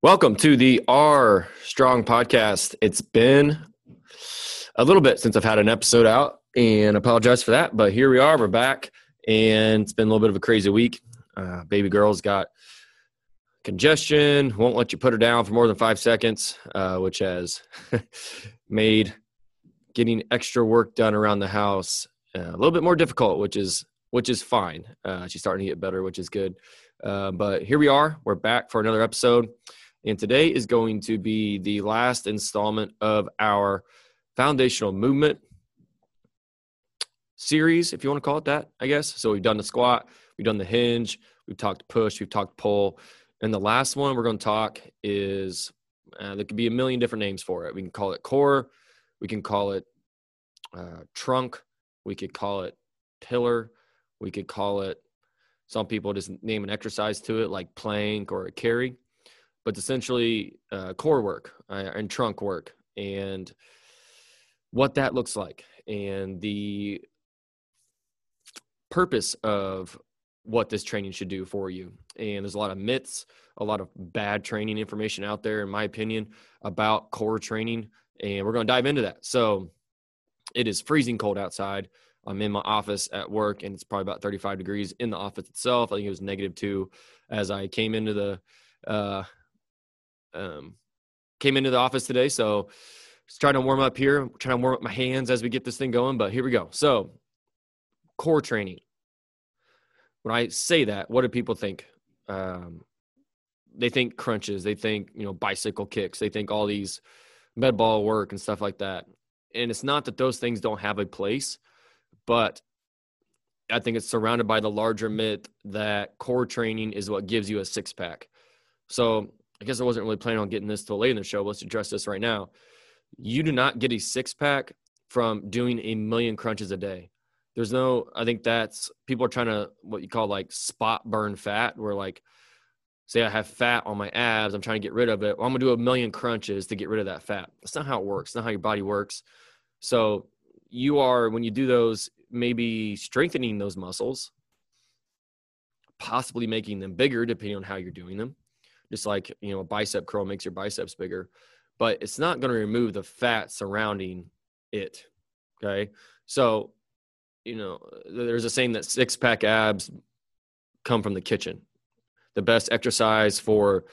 Welcome to the R Strong podcast. It's been a little bit since I've had an episode out and I apologize for that, but here we are. We're back and it's been a little bit of a crazy week. Uh, baby girl's got congestion, won't let you put her down for more than five seconds, uh, which has made getting extra work done around the house uh, a little bit more difficult, which is which is fine. Uh, she's starting to get better, which is good. Uh, but here we are. We're back for another episode. And today is going to be the last installment of our foundational movement series, if you want to call it that, I guess. So we've done the squat, we've done the hinge, we've talked push, we've talked pull. And the last one we're going to talk is uh, there could be a million different names for it. We can call it core, we can call it uh, trunk, we could call it pillar, we could call it, some people just name an exercise to it like plank or a carry but essentially uh, core work uh, and trunk work and what that looks like and the purpose of what this training should do for you. And there's a lot of myths, a lot of bad training information out there, in my opinion, about core training. And we're going to dive into that. So it is freezing cold outside. I'm in my office at work and it's probably about 35 degrees in the office itself. I think it was negative two as I came into the uh, um, came into the office today, so just trying to warm up here, trying to warm up my hands as we get this thing going. But here we go. So, core training. When I say that, what do people think? Um, they think crunches, they think you know bicycle kicks, they think all these med ball work and stuff like that. And it's not that those things don't have a place, but I think it's surrounded by the larger myth that core training is what gives you a six pack. So I guess I wasn't really planning on getting this till late in the show. Let's address this right now. You do not get a six pack from doing a million crunches a day. There's no, I think that's people are trying to what you call like spot burn fat, where like, say I have fat on my abs, I'm trying to get rid of it. Well, I'm gonna do a million crunches to get rid of that fat. That's not how it works. It's not how your body works. So you are when you do those, maybe strengthening those muscles, possibly making them bigger depending on how you're doing them just like you know a bicep curl makes your biceps bigger but it's not going to remove the fat surrounding it okay? So you know there's a saying that six pack abs come from the kitchen. The best exercise for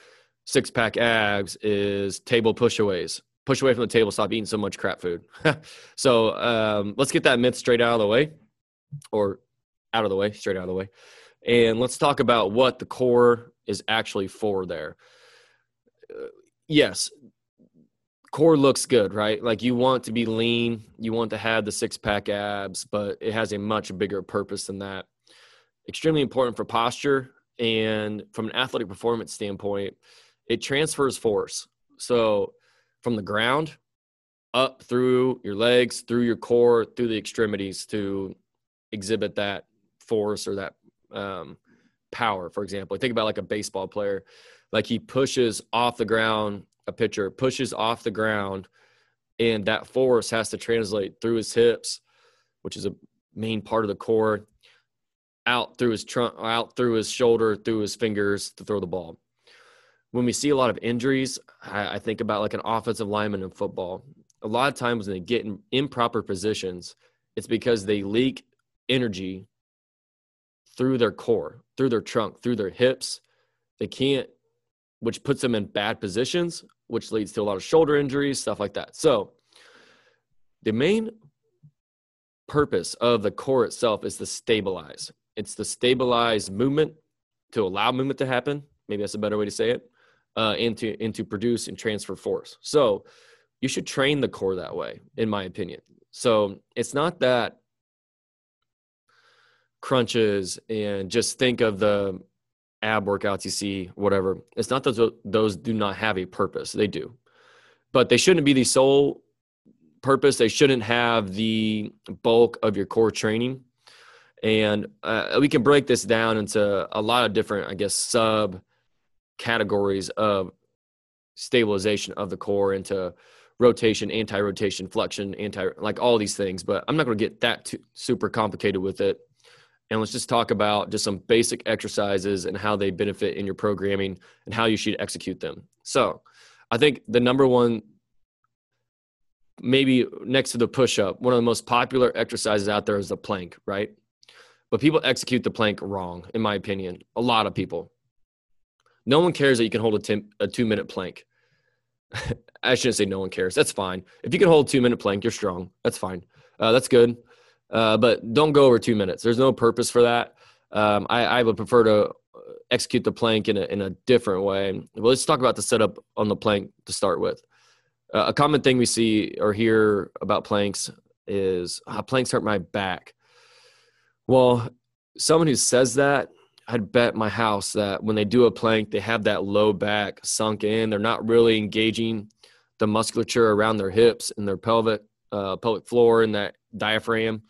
six pack abs is table pushaways. Push away from the table stop eating so much crap food. So um, let's get that myth straight out of the way or out of the way straight out of the way and let's talk about what the core is actually for there. Uh, yes, core looks good, right? Like you want to be lean, you want to have the six pack abs, but it has a much bigger purpose than that. Extremely important for posture and from an athletic performance standpoint, it transfers force. So from the ground up through your legs, through your core, through the extremities to exhibit that force or that um, power, for example. Think about like a baseball player, like he pushes off the ground, a pitcher pushes off the ground, and that force has to translate through his hips, which is a main part of the core, out through his trunk, out through his shoulder, through his fingers to throw the ball. When we see a lot of injuries, I, I think about like an offensive lineman in football. A lot of times when they get in improper positions, it's because they leak energy through their core, through their trunk, through their hips. They can't, which puts them in bad positions, which leads to a lot of shoulder injuries, stuff like that. So, the main purpose of the core itself is to stabilize. It's to stabilize movement, to allow movement to happen. Maybe that's a better way to say it, uh, and to and to produce and transfer force. So, you should train the core that way, in my opinion. So it's not that crunches and just think of the ab workouts you see whatever. It's not those those do not have a purpose. They do. But they shouldn't be the sole purpose. They shouldn't have the bulk of your core training. And uh, we can break this down into a lot of different i guess sub categories of stabilization of the core into rotation anti-rotation flexion anti like all these things. But i'm not going to get that too, super complicated with it and let's just talk about just some basic exercises and how they benefit in your programming and how you should execute them. So, I think the number one, maybe next to the push up, one of the most popular exercises out there is the plank, right? But people execute the plank wrong, in my opinion. A lot of people. No one cares that you can hold a, ten, a two minute plank. I shouldn't say no one cares. That's fine. If you can hold two minute plank, you're strong. That's fine. Uh, that's good. Uh, but don't go over two minutes. There's no purpose for that. Um, I, I, would prefer to execute the plank in a, in a different way. Well, let's talk about the setup on the plank to start with. Uh, a common thing we see or hear about planks is ah, planks hurt my back. Well, someone who says that, I'd bet my house that when they do a plank, they have that low back sunk in. They're not really engaging the musculature around their hips and their pelvic uh, pelvic floor and that diaphragm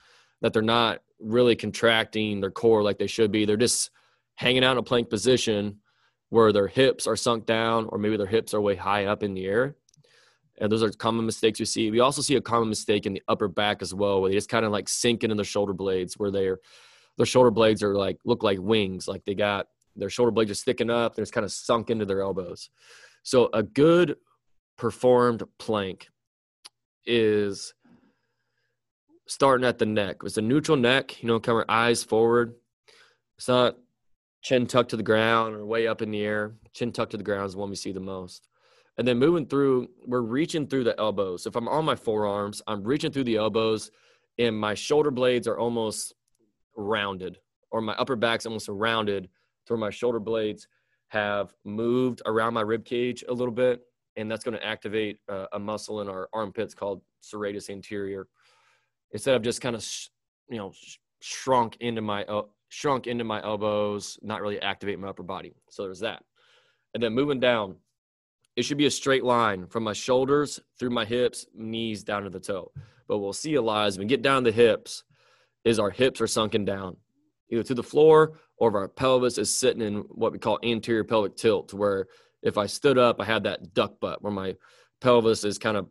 that they're not really contracting their core like they should be. They're just hanging out in a plank position where their hips are sunk down or maybe their hips are way high up in the air. And those are common mistakes we see. We also see a common mistake in the upper back as well, where they just kind of like sink into the shoulder blades, where they're their shoulder blades are like look like wings, like they got their shoulder blades are sticking up, they're just kind of sunk into their elbows. So a good performed plank is starting at the neck. It's a neutral neck, you know, come our eyes forward. It's not chin tucked to the ground or way up in the air. Chin tucked to the ground is the one we see the most. And then moving through, we're reaching through the elbows. If I'm on my forearms, I'm reaching through the elbows and my shoulder blades are almost rounded or my upper back's almost rounded to where my shoulder blades have moved around my rib cage a little bit and that's going to activate uh, a muscle in our armpits called serratus anterior instead of just kind of sh- you know sh- shrunk into my uh, shrunk into my elbows not really activate my upper body. So there's that. And then moving down it should be a straight line from my shoulders through my hips knees down to the toe. But we'll see a lot as we get down the hips is our hips are sunken down either to the floor or if our pelvis is sitting in what we call anterior pelvic tilt where if I stood up, I had that duck butt where my pelvis is kind of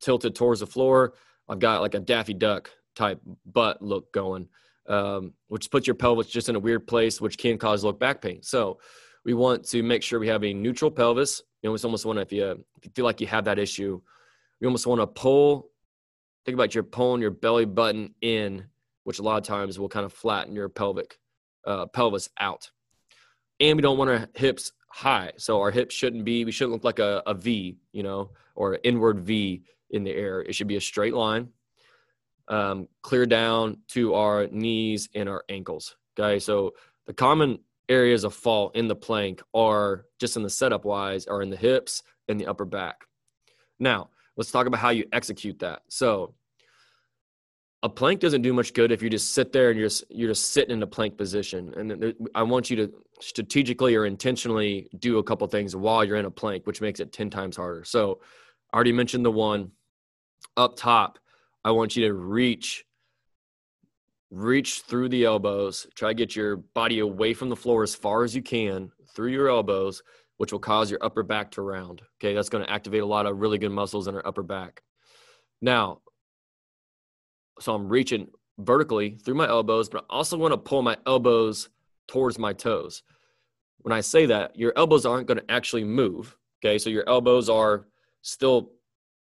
tilted towards the floor. I've got like a Daffy Duck type butt look going, um, which puts your pelvis just in a weird place, which can cause low back pain. So we want to make sure we have a neutral pelvis. You almost almost want to, if you, if you feel like you have that issue, you almost want to pull, think about your pulling your belly button in, which a lot of times will kind of flatten your pelvic uh, pelvis out. And we don't want our hips high. So our hips shouldn't be, we shouldn't look like a, a V, you know, or an inward V in the air. It should be a straight line, um, clear down to our knees and our ankles. Okay. So the common areas of fault in the plank are just in the setup wise, are in the hips and the upper back. Now, let's talk about how you execute that. So a plank doesn't do much good if you just sit there and you're just you're just sitting in a plank position. And I want you to strategically or intentionally do a couple things while you're in a plank, which makes it ten times harder. So, I already mentioned the one up top. I want you to reach reach through the elbows. Try to get your body away from the floor as far as you can through your elbows, which will cause your upper back to round. Okay, that's going to activate a lot of really good muscles in our upper back. Now, so I'm reaching vertically through my elbows, but I also want to pull my elbows towards my toes. When I say that, your elbows aren't going to actually move. Okay. So your elbows are still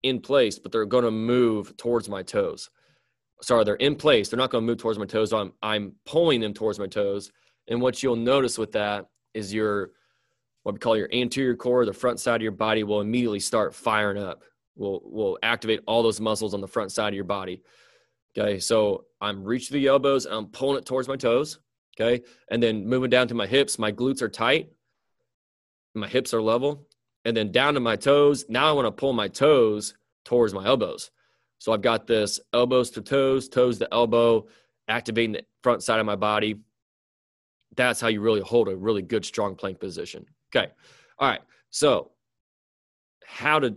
in place, but they're going to move towards my toes. Sorry, they're in place. They're not going to move towards my toes. So I'm, I'm pulling them towards my toes. And what you'll notice with that is your, what we call your anterior core, the front side of your body will immediately start firing up. Will we'll activate all those muscles on the front side of your body. Okay, so I'm reaching the elbows and I'm pulling it towards my toes. Okay, and then moving down to my hips, my glutes are tight, my hips are level, and then down to my toes. Now I want to pull my toes towards my elbows. So I've got this elbows to toes, toes to elbow, activating the front side of my body. That's how you really hold a really good, strong plank position. Okay. All right. So, how to,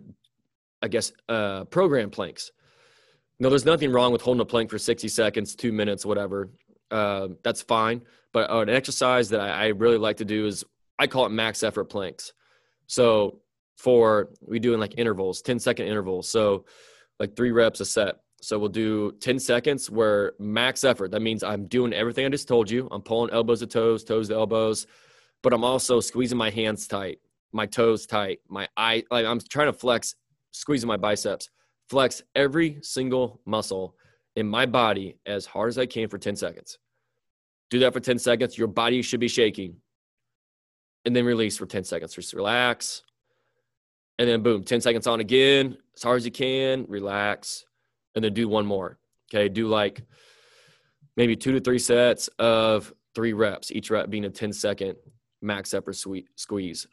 I guess, uh, program planks. No, there's nothing wrong with holding a plank for 60 seconds, two minutes, whatever. Uh, that's fine. But uh, an exercise that I, I, really like to do is I call it max effort planks. So for we do in like intervals, 10 second intervals. So like three reps a set. So we'll do 10 seconds where max effort. That means I'm doing everything I just told you. I'm pulling elbows to toes, toes to elbows, but I'm also squeezing my hands tight, my toes tight, my eye. Like I'm trying to flex, squeezing my biceps, flex every single muscle in my body as hard as I can for 10 seconds. Do that for 10 seconds. Your body should be shaking. And then release for 10 seconds. Just relax. And then boom, 10 seconds on again, as hard as you can, relax. And then do one more. Okay. Do like maybe two to three sets of three reps, each rep being a 10 second max upper squeeze.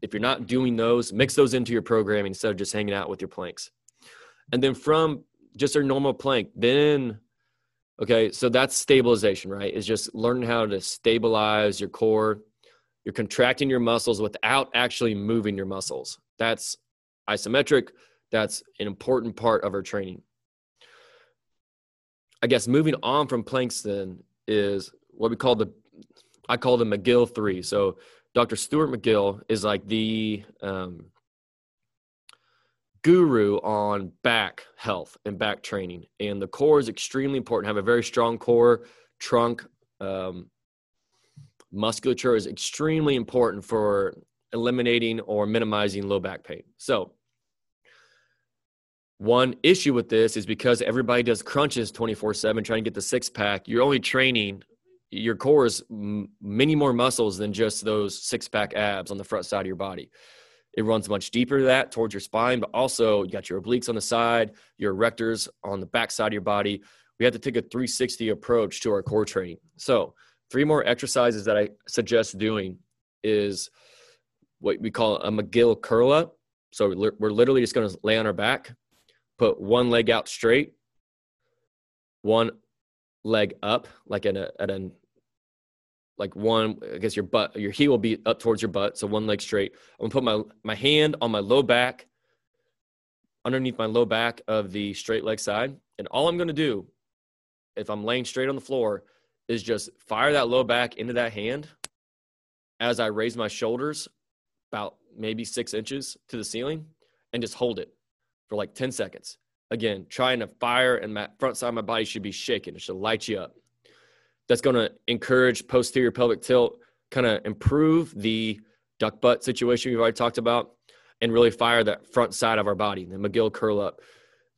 If you're not doing those, mix those into your programming instead of just hanging out with your planks. And then from just a normal plank, then Okay, so that's stabilization, right? Is just learning how to stabilize your core. You're contracting your muscles without actually moving your muscles. That's isometric. That's an important part of our training. I guess moving on from planks then is what we call the I call the McGill three. So Dr. Stuart McGill is like the um, guru on back health and back training. And the core is extremely important. Have a very strong core, trunk, um, musculature is extremely important for eliminating or minimizing low back pain. So, one issue with this is because everybody does crunches 24 7 trying to get the six pack, you're only training your core is many more muscles than just those six pack abs on the front side of your body. It runs much deeper than that towards your spine, but also you got your obliques on the side, your erectors on the back side of your body. We have to take a 360 approach to our core training. So, three more exercises that I suggest doing is what we call a McGill curl up. So, we're literally just going to lay on our back, put one leg out straight, one leg up, like at, a, at an like one i guess your butt your heel will be up towards your butt so one leg straight i'm gonna put my my hand on my low back underneath my low back of the straight leg side and all i'm gonna do if i'm laying straight on the floor is just fire that low back into that hand as i raise my shoulders about maybe six inches to the ceiling and just hold it for like 10 seconds again trying to fire and my front side of my body should be shaking it should light you up that's going to encourage posterior pelvic tilt, kind of improve the duck butt situation we've already talked about, and really fire that front side of our body. The McGill curl up.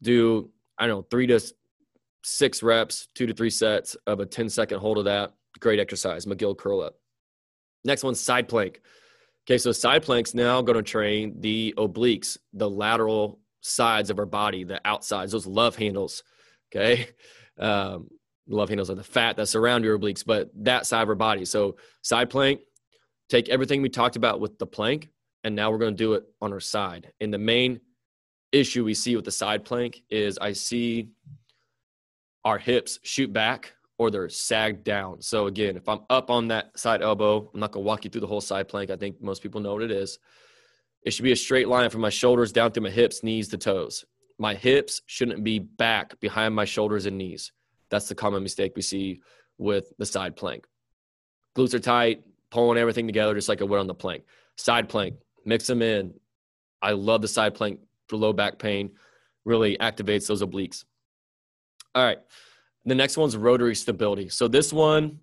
Do, I don't know, three to six reps, two to three sets of a 10 second hold of that. Great exercise, McGill curl up. Next one, side plank. Okay, so side planks now going to train the obliques, the lateral sides of our body, the outsides, those love handles. Okay. Um, love handles are the fat that surround your obliques, but that side of our body. So side plank, take everything we talked about with the plank, and now we're going to do it on our side. And the main issue we see with the side plank is I see our hips shoot back or they're sagged down. So again, if I'm up on that side elbow, I'm not to walk you through the whole side plank. I think most people know what it is. It should be a straight line from my shoulders down through my hips, knees to toes. My hips shouldn't be back behind my shoulders and knees. That's the common mistake we see with the side plank. Glutes are tight, pulling everything together just like I would on the plank. Side plank, mix them in. I love the side plank for low back pain, really activates those obliques. All right. The next one's rotary stability. So, this one,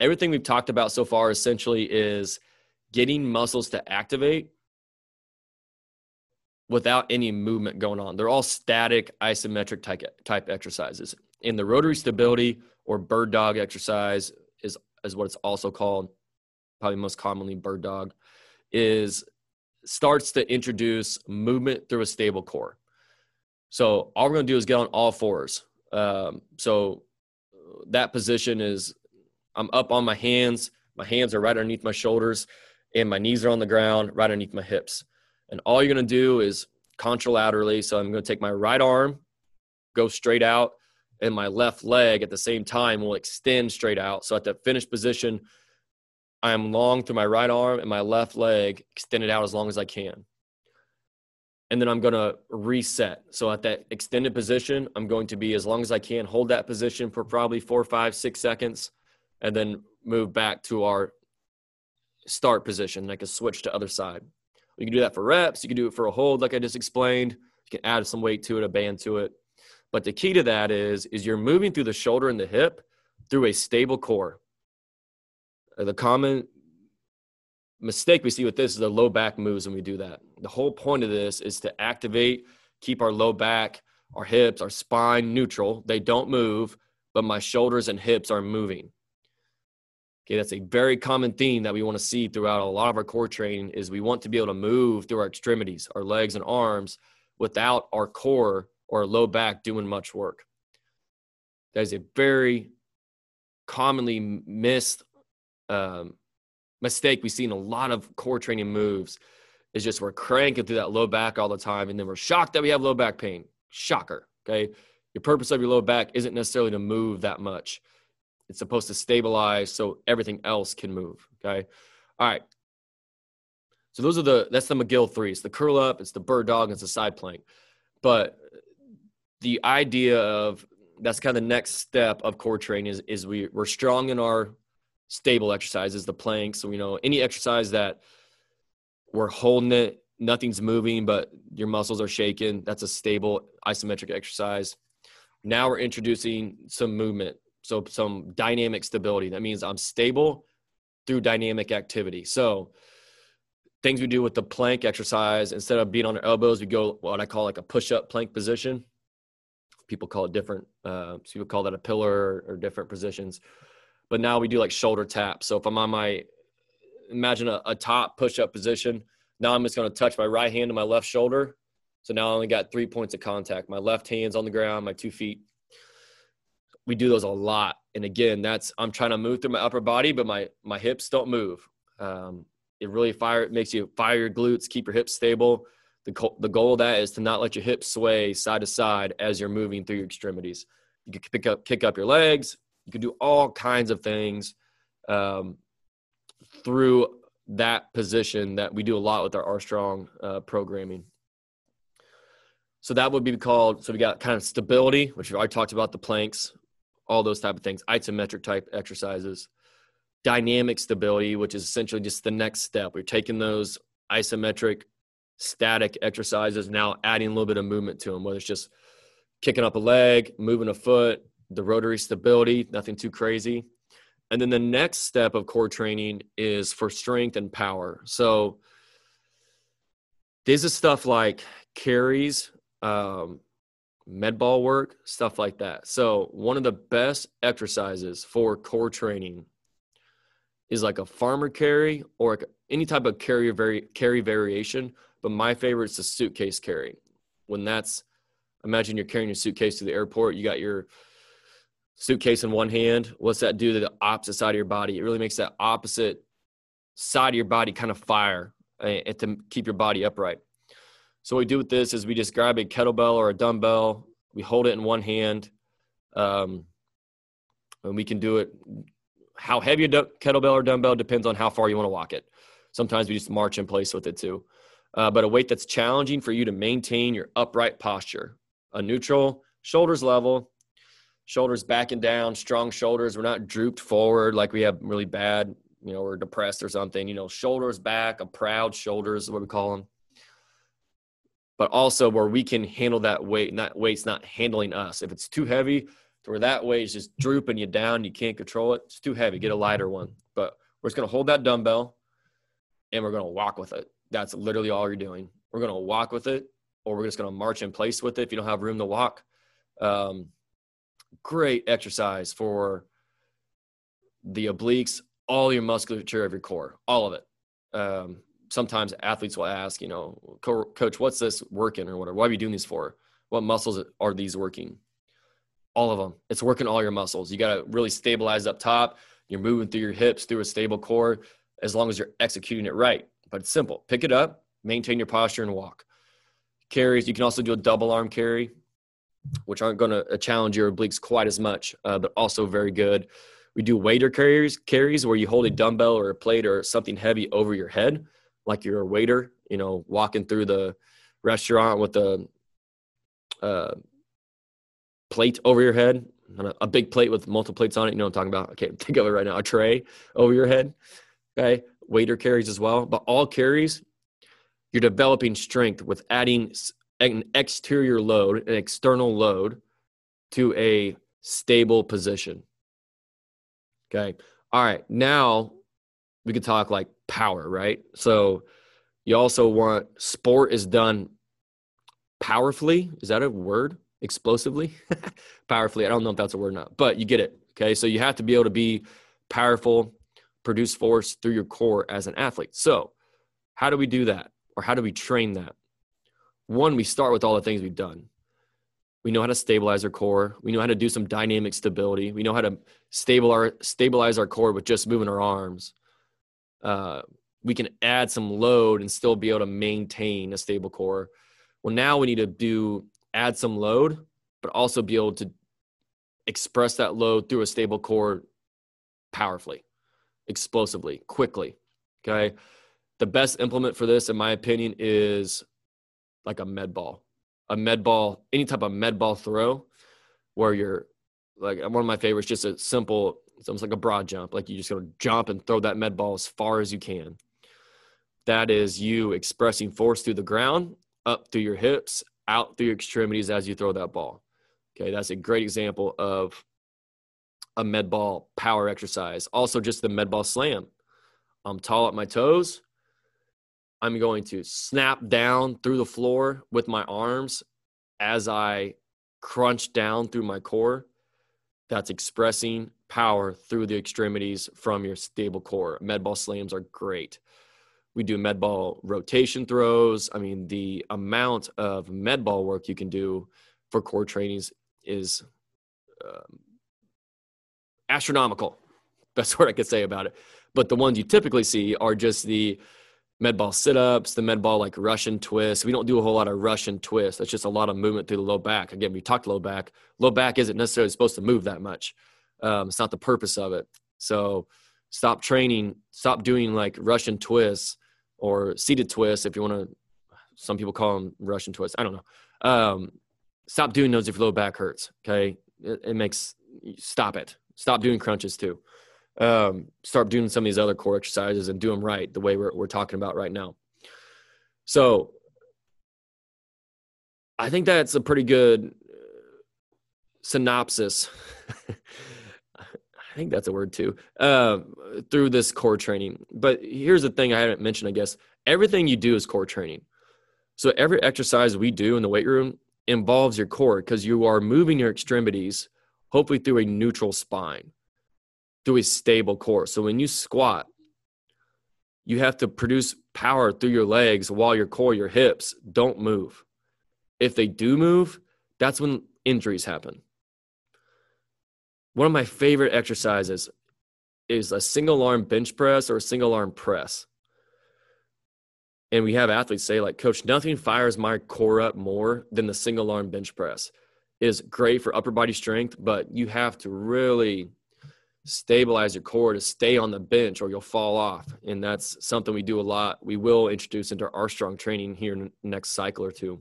everything we've talked about so far essentially is getting muscles to activate without any movement going on. They're all static isometric type, type exercises in the rotary stability or bird dog exercise is is what it's also called probably most commonly bird dog is starts to introduce movement through a stable core so all we're going to do is get on all fours um, so that position is i'm up on my hands my hands are right underneath my shoulders and my knees are on the ground right underneath my hips and all you're going to do is contralaterally so i'm going to take my right arm go straight out and my left leg at the same time will extend straight out. So at the finished position, I am long through my right arm and my left leg extended out as long as I can. And then I'm going to reset. So at that extended position, I'm going to be as long as I can, hold that position for probably four, five, six seconds, and then move back to our start position. And I can switch to other side. You can do that for reps. You can do it for a hold, like I just explained. You can add some weight to it, a band to it. But the key to that is is you're moving through the shoulder and the hip through a stable core. The common mistake we see with this is the low back moves when we do that. The whole point of this is to activate, keep our low back, our hips, our spine neutral. They don't move, but my shoulders and hips are moving. Okay, that's a very common theme that we want to see throughout a lot of our core training is we want to be able to move through our extremities, our legs and arms without our core or low back doing much work. That is a very commonly missed um, mistake we see in a lot of core training moves is just we're cranking through that low back all the time and then we're shocked that we have low back pain. Shocker. Okay. Your purpose of your low back isn't necessarily to move that much. It's supposed to stabilize so everything else can move. Okay. All right. So those are the that's the McGill three. It's the curl up, it's the bird dog, it's the side plank. But the idea of that's kind of the next step of core training is is we we're strong in our stable exercises, the planks. So you know any exercise that we're holding it, nothing's moving, but your muscles are shaking. That's a stable isometric exercise. Now we're introducing some movement, so some dynamic stability. That means I'm stable through dynamic activity. So things we do with the plank exercise, instead of being on our elbows, we go what I call like a push-up plank position people call it different. Uh, people call that a pillar or different positions. But now we do like shoulder tap. So if I'm on my, imagine a, a top push up position. Now I'm just going to touch my right hand to my left shoulder. So now I only got three points of contact. My left hand's on the ground, my two feet. We do those a lot. And again, that's I'm trying to move through my upper body, but my my hips don't move. Um, it really fire it makes you fire your glutes, keep your hips stable. The, the goal of that is to not let your hips sway side to side as you're moving through your extremities. You can pick up, kick up your legs. You can do all kinds of things um, through that position that we do a lot with our R Strong uh, programming. So that would be called. So we got kind of stability, which I talked about the planks, all those type of things, isometric type exercises. Dynamic stability, which is essentially just the next step. We're taking those isometric static exercises, now adding a little bit of movement to them, whether it's just kicking up a leg, moving a foot, the rotary stability, nothing too crazy. And then the next step of core training is for strength and power. So this is stuff like carries, um, med ball work, stuff like that. So one of the best exercises for core training is like a farmer carry or any type of carry vari- carry variation but my favorite is the suitcase carry. When that's, imagine you're carrying your suitcase to the airport, you got your suitcase in one hand. What's that do to the opposite side of your body? It really makes that opposite side of your body kind of fire and eh, to keep your body upright. So what we do with this is we just grab a kettlebell or a dumbbell, we hold it in one hand, um, and we can do it. How heavy a kettlebell or dumbbell depends on how far you want to walk it. Sometimes we just march in place with it too uh, but a weight that's challenging for you to maintain your upright posture. A neutral, shoulders level, shoulders back and down, strong shoulders. We're not drooped forward like we have really bad, you know, we're depressed or something. You know, shoulders back, a proud shoulders is what we call them. But also where we can handle that weight, and that weight's not handling us. If it's too heavy, to where that weight is just drooping you down, you can't control it. It's too heavy. Get a lighter one. But we're just gonna hold that dumbbell and we're gonna walk with it that's literally all you're doing. We're to walk with it, or we're just to march in place with it if you don't have room to walk. Um, great exercise for the obliques, all your musculature of your core, all of it. Um, sometimes athletes will ask, you know, coach, what's this working or whatever? Why are you doing these for? What muscles are these working? All of them. It's working all your muscles. You got to really stabilize up top. You're moving through your hips through a stable core as long as you're executing it right but it's simple. Pick it up, maintain your posture, and walk. Carries, you can also do a double arm carry, which aren't going to uh, challenge your obliques quite as much, uh, but also very good. We do waiter carries, carries where you hold a dumbbell or a plate or something heavy over your head, like you're a waiter, you know, walking through the restaurant with a uh, plate over your head, a big plate with multiple plates on it. You know what I'm talking about? I can't think of it right now. A tray over your head. Okay waiter carries as well, but all carries, you're developing strength with adding an exterior load, an external load to a stable position. Okay. All right. Now we could talk like power, right? So you also want sport is done powerfully. Is that a word? Explosively? powerfully. I don't know if that's a word or not, but you get it. Okay. So you have to be able to be powerful, produce force through your core as an athlete. So, how do we do that? Or how do we train that? One, we start with all the things we've done. We know how to stabilize our core. We know how to do some dynamic stability. We know how to stable our, stabilize our core with just moving our arms. Uh, we can add some load and still be able to maintain a stable core. Well, now we need to do add some load, but also be able to express that load through a stable core powerfully, explosively, quickly. Okay. The best implement for this, in my opinion, is like a med ball. A med ball, any type of med ball throw where you're like one of my favorites, just a simple, it's almost like a broad jump. Like you just gonna jump and throw that med ball as far as you can. That is you expressing force through the ground, up through your hips, out through your extremities as you throw that ball. Okay, that's a great example of a med ball power exercise. Also, just the med ball slam. I'm tall at my toes. I'm going to snap down through the floor with my arms as I crunch down through my core. That's expressing power through the extremities from your stable core. Med ball slams are great. We do med ball rotation throws. I mean, the amount of med ball work you can do for core trainings is um, astronomical. Best word I could say about it. But the ones you typically see are just the med ball sit ups, the med ball like Russian twist. We don't do a whole lot of Russian twist. That's just a lot of movement through the low back. Again, we talked low back. Low back isn't necessarily supposed to move that much. Um, it's not the purpose of it. So stop training, stop doing like Russian twists or seated twists if you want to. Some people call them Russian twists. I don't know. Um, stop doing those if your low back hurts. Okay, it, it makes stop it. Stop doing crunches too. Um, start doing some of these other core exercises and do them right the way we're, we're talking about right now. So I think that's a pretty good synopsis. I think that's a word too. Uh, through this core training. But here's the thing I haven't mentioned, I guess. Everything you do is core training. So every exercise we do in the weight room involves your core because you are moving your extremities hopefully through a neutral spine, through a stable core. So when you squat, you have to produce power through your legs while your core, your hips don't move. If they do move, that's when injuries happen. One of my favorite exercises is a single arm bench press or a single arm press. And we have athletes say, like, coach, nothing fires my core up more than the single arm bench press is great for upper body strength, but you have to really stabilize your core to stay on the bench or you'll fall off. And that's something we do a lot. We will introduce into our strong training here in the next cycle or two.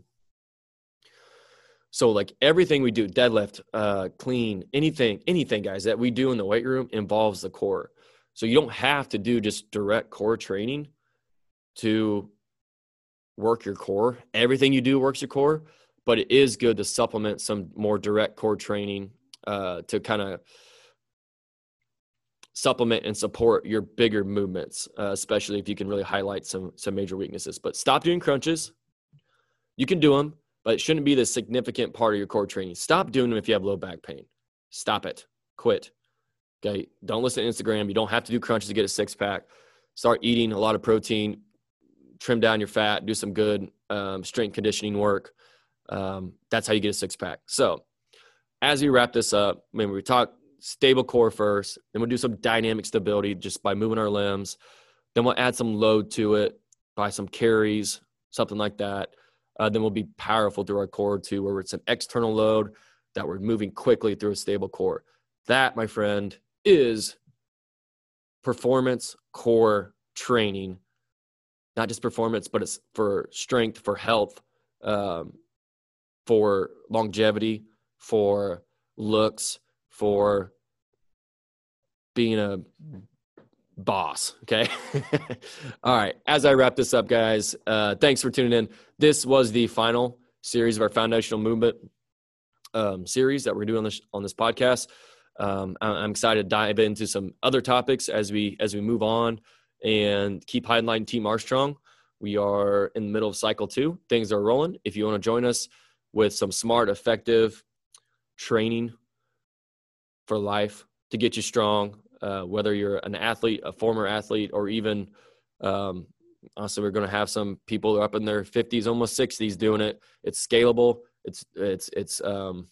So like everything we do, deadlift, uh, clean, anything, anything, guys, that we do in the weight room involves the core. So you don't have to do just direct core training to work your core. Everything you do works your core, but it is good to supplement some more direct core training uh, to kind of supplement and support your bigger movements, uh, especially if you can really highlight some some major weaknesses. But stop doing crunches. You can do them, but it shouldn't be the significant part of your core training. Stop doing them if you have low back pain. Stop it. Quit. Okay. Don't listen to Instagram. You don't have to do crunches to get a six pack. Start eating a lot of protein. Trim down your fat. Do some good um, strength conditioning work. Um, that's how you get a six pack. So, as we wrap this up, I mean, we talk stable core first, then we'll do some dynamic stability just by moving our limbs. Then we'll add some load to it by some carries, something like that. Uh, then we'll be powerful through our core too, where it's an external load that we're moving quickly through a stable core. That, my friend, is performance core training. Not just performance, but it's for strength, for health, um, for longevity, for looks, for being a boss. Okay. All right. As I wrap this up, guys, uh, thanks for tuning in. This was the final series of our foundational movement. um, series that we're doing on this on this podcast. Um, I'm excited to dive into some other topics as we as we move on and keep highlighting Team Armstrong. We are in the middle of cycle two. Things are rolling. If you want to join us with some smart, effective training for life to get you strong, uh, whether you're an athlete, a former athlete, or even um, also we're going to have some people up in their 50s, almost 60s doing it. It's scalable. It's it's it's um,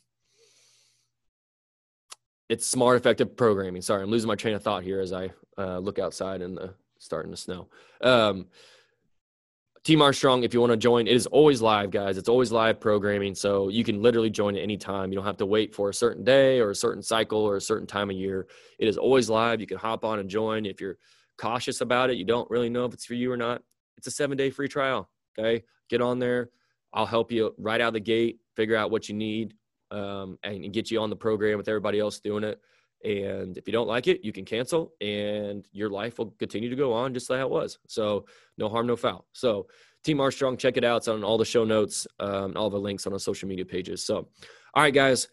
it's smart, effective programming. Sorry, I'm losing my train of thought here as I uh, look outside and the starting to snow. Um, Team Armstrong, if you want to join, it is always live, guys. It's always live programming. So you can literally join at any time. You don't have to wait for a certain day or a certain cycle or a certain time of year. It is always live. You can hop on and join. If you're cautious about it, you don't really know if it's for you or not, it's a seven day free trial. Okay. Get on there. I'll help you right out of the gate, figure out what you need, um, and, and get you on the program with everybody else doing it. And if you don't like it, you can cancel and your life will continue to go on just like it was. So no harm, no foul. So Team Armstrong, check it out. It's on all the show notes, um, all the links on our social media pages. So, all right, guys,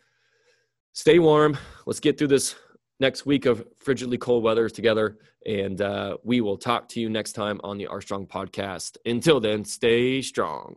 stay warm. Let's get through this next week of frigidly cold weather together. And uh, we will talk to you next time on the Armstrong podcast. Until then, stay strong.